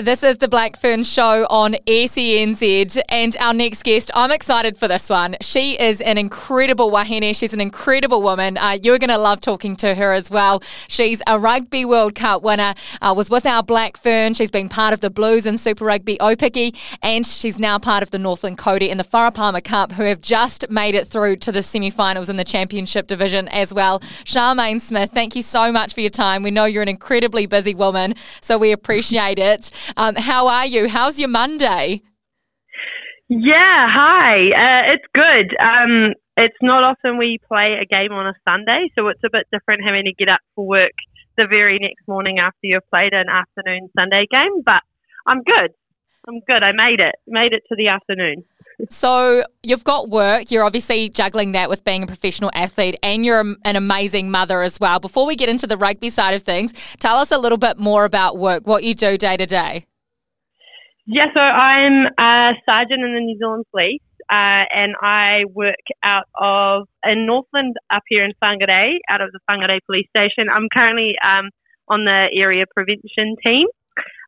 This is the Black Fern Show on SENZ, and our next guest, I'm excited for this one. She is an incredible wahine. She's an incredible woman. Uh, you're going to love talking to her as well. She's a Rugby World Cup winner, uh, was with our Black Fern. She's been part of the Blues and Super Rugby Aupiki, and she's now part of the Northland Kauri in the Farah Cup, who have just made it through to the semi finals in the Championship division as well. Charmaine Smith, thank you so much for your time. We know you're an incredibly busy woman, so we appreciate it. Um, how are you? How's your Monday? Yeah, hi. Uh, it's good. Um, it's not often we play a game on a Sunday, so it's a bit different having to get up for work the very next morning after you've played an afternoon Sunday game. But I'm good. I'm good. I made it. Made it to the afternoon. So you've got work. You're obviously juggling that with being a professional athlete, and you're an amazing mother as well. Before we get into the rugby side of things, tell us a little bit more about work, what you do day to day. Yeah, so I'm a sergeant in the New Zealand Police, uh, and I work out of in Northland up here in Whangarei, out of the Whangarei Police Station. I'm currently um, on the area prevention team,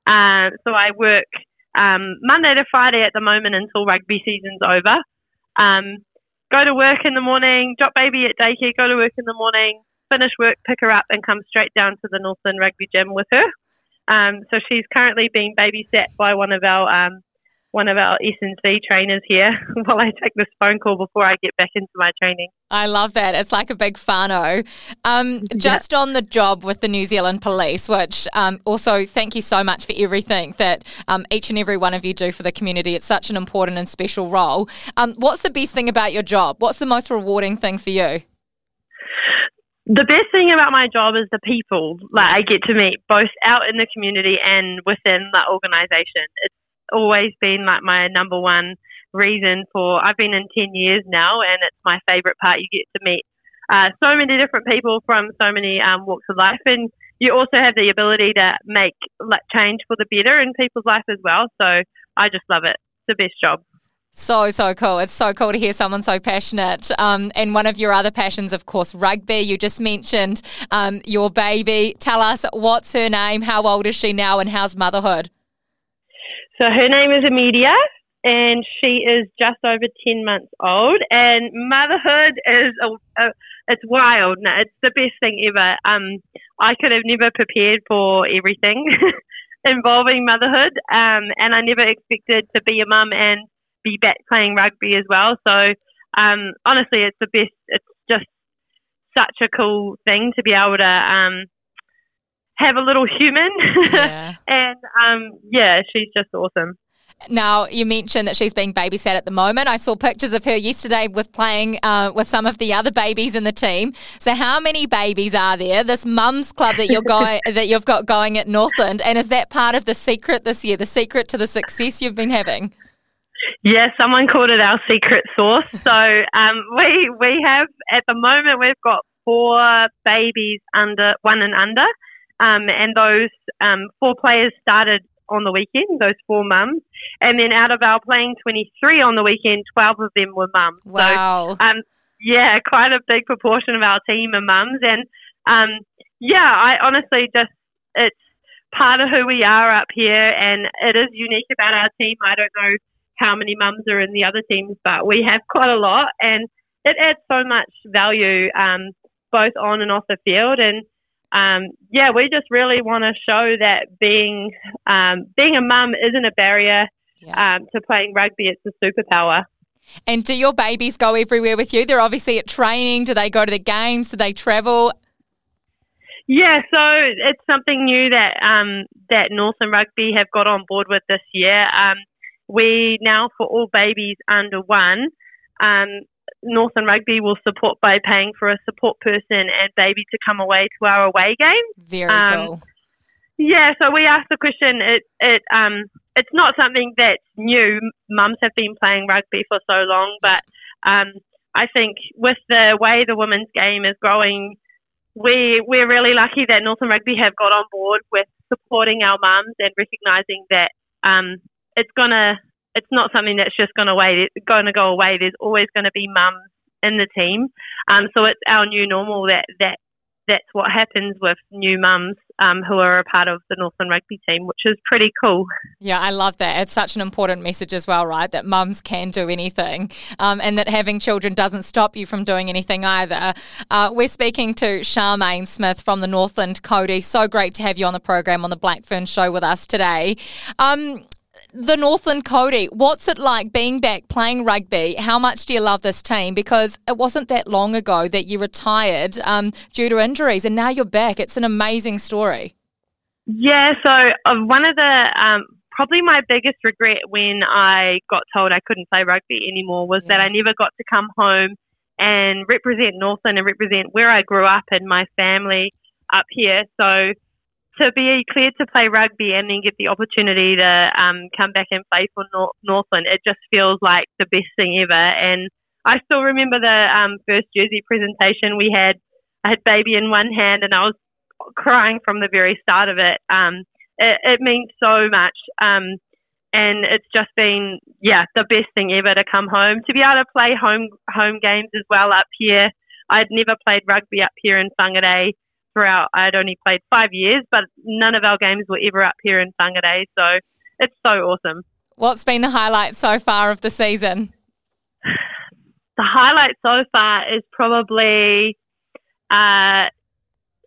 uh, so I work um, Monday to Friday at the moment until rugby season's over. Um, go to work in the morning, drop baby at daycare, go to work in the morning, finish work, pick her up, and come straight down to the Northland Rugby Gym with her. Um, so she's currently being babysat by one of our um, one of our S&C trainers here while I take this phone call before I get back into my training. I love that. It's like a big whānau. Um, just yeah. on the job with the New Zealand Police, which um, also thank you so much for everything that um, each and every one of you do for the community. It's such an important and special role. Um, what's the best thing about your job? What's the most rewarding thing for you? The best thing about my job is the people like I get to meet both out in the community and within the organisation. It's always been like my number one reason for. I've been in ten years now, and it's my favourite part. You get to meet uh, so many different people from so many um, walks of life, and you also have the ability to make like, change for the better in people's life as well. So I just love it. It's the best job. So, so cool. It's so cool to hear someone so passionate. Um, and one of your other passions, of course, rugby. You just mentioned um, your baby. Tell us what's her name, how old is she now, and how's motherhood? So, her name is Amelia, and she is just over 10 months old. And motherhood is a, a it's wild. No, it's the best thing ever. Um, I could have never prepared for everything involving motherhood, um, and I never expected to be a mum and be back playing rugby as well. So um, honestly, it's the best. It's just such a cool thing to be able to um, have a little human. Yeah. and um, yeah, she's just awesome. Now, you mentioned that she's being babysat at the moment. I saw pictures of her yesterday with playing uh, with some of the other babies in the team. So, how many babies are there? This mums club that you're going that you've got going at Northland, and is that part of the secret this year? The secret to the success you've been having? Yeah, someone called it our secret sauce. So um, we we have at the moment we've got four babies under one and under, um, and those um, four players started on the weekend. Those four mums, and then out of our playing twenty three on the weekend, twelve of them were mums. Wow. So, um, yeah, quite a big proportion of our team are mums, and um, yeah, I honestly just it's part of who we are up here, and it is unique about our team. I don't know how many mums are in the other teams, but we have quite a lot, and it adds so much value um, both on and off the field. And um, yeah, we just really want to show that being um, being a mum isn't a barrier yeah. Um, to playing rugby; it's a superpower. And do your babies go everywhere with you? They're obviously at training. Do they go to the games? Do they travel? Yeah, so it's something new that um, that Northland Rugby have got on board with this year. Um, we now, for all babies under one, um, Northland Rugby will support by paying for a support person and baby to come away to our away game. Very um, cool. Yeah, so we asked the question. It it um it's not something that's new. Mums have been playing rugby for so long, but um I think with the way the women's game is growing, we we're really lucky that Northern Rugby have got on board with supporting our mums and recognising that um it's gonna it's not something that's just gonna wait going to go away. There's always going to be mums in the team. Um, so it's our new normal that that that's what happens with new mums um, who are a part of the Northland rugby team, which is pretty cool. Yeah, I love that. It's such an important message as well, right? That mums can do anything um, and that having children doesn't stop you from doing anything either. Uh, we're speaking to Charmaine Smith from the Northland Kauri. So great to have you on the program on the Blackfern Show with us today. Um, the Northland Kauri, what's it like being back playing rugby? How much do you love this team? Because it wasn't that long ago that you retired um, due to injuries, and now you're back. It's an amazing story. Yeah, so uh, one of the um, probably my biggest regret when I got told I couldn't play rugby anymore was yeah. that I never got to come home and represent Northland and represent where I grew up and my family up here. So to be cleared to play rugby and then get the opportunity to um, come back and play for Nor- Northland, it just feels like the best thing ever. And I still remember the um, first jersey presentation we had. I had baby in one hand and I was crying from the very start of it. Um, it, it, means so much. Um, and it's just been, yeah, the best thing ever to come home. To be able to play home home games as well up here. I'd never played rugby up here in Whangarei throughout. I'd only played five years, but none of our games were ever up here in Whangarei, so it's so awesome. What's been the highlight so far of the season? The highlight so far is probably uh,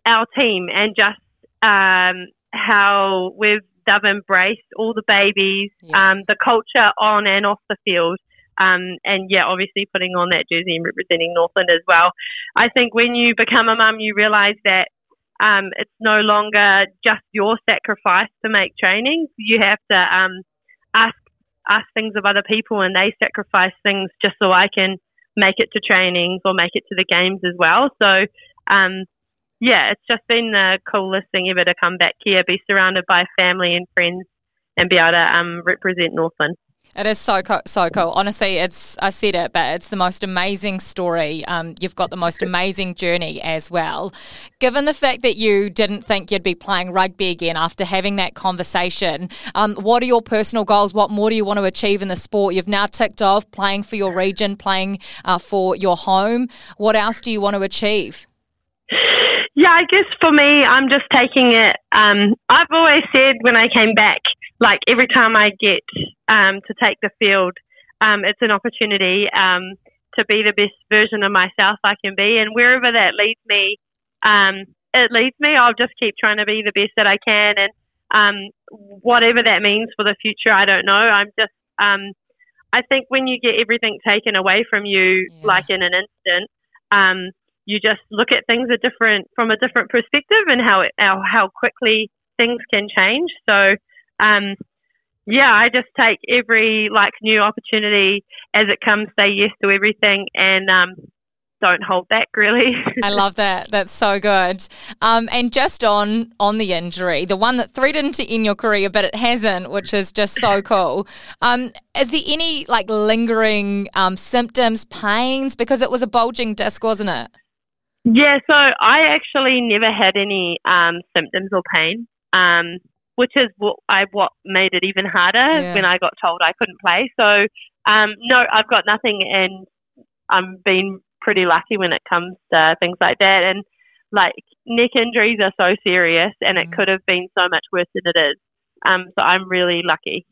our team and just um, how we've they've embraced all the babies, yeah. um, the culture on and off the field. Um, and yeah, obviously putting on that jersey and representing Northland as well. I think when you become a mum, you realise that um, it's no longer just your sacrifice to make training. You have to um, ask ask things of other people, and they sacrifice things just so I can make it to trainings or make it to the games as well. So, um, yeah, it's just been the coolest thing ever to come back here, be surrounded by family and friends, and be able to um, represent Northland. It is so cool, so cool. Honestly, it's I said it, but it's the most amazing story. Um, you've got the most amazing journey as well. Given the fact that you didn't think you'd be playing rugby again after having that conversation, um, what are your personal goals? What more do you want to achieve in the sport? You've now ticked off playing for your region, playing uh, for your home. What else do you want to achieve? Yeah, I guess for me, I'm just taking it. Um, I've always said when I came back like every time I get um, to take the field, um, it's an opportunity um, to be the best version of myself I can be, and wherever that leads me, um, it leads me. I'll just keep trying to be the best that I can, and um, whatever that means for the future, I don't know. I'm just, um, I think when you get everything taken away from you, yeah. like in an instant, you just look at things a different from a different perspective, and how it, how, how quickly things can change. So um, yeah, I just take every like new opportunity as it comes, say yes to everything, and um, don't hold back really. I love that. That's so good. Um, and just on on the injury, the one that threatened to end your career, but it hasn't, which is just so cool. Um, is there any like lingering um, symptoms, pains? Because it was a bulging disc, wasn't it? Yeah. So I actually never had any um, symptoms or pain. Which is what I what made it even harder yeah. when I got told I couldn't play. So um, no, I've got nothing, and I'm being pretty lucky when it comes to things like that. And like neck injuries are so serious, and it mm. could have been so much worse than it is. Um, so I'm really lucky.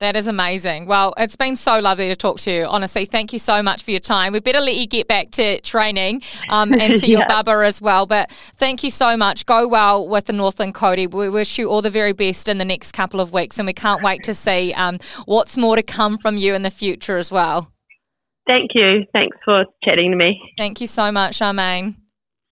That is amazing. Well, it's been so lovely to talk to you. Honestly, thank you so much for your time. We better let you get back to training um, and to yeah. your bubba as well. But thank you so much. Go well with the Northland Kauri. We wish you all the very best in the next couple of weeks, and we can't wait to see um, what's more to come from you in the future as well. Thank you. Thanks for chatting to me. Thank you so much, Charmaine.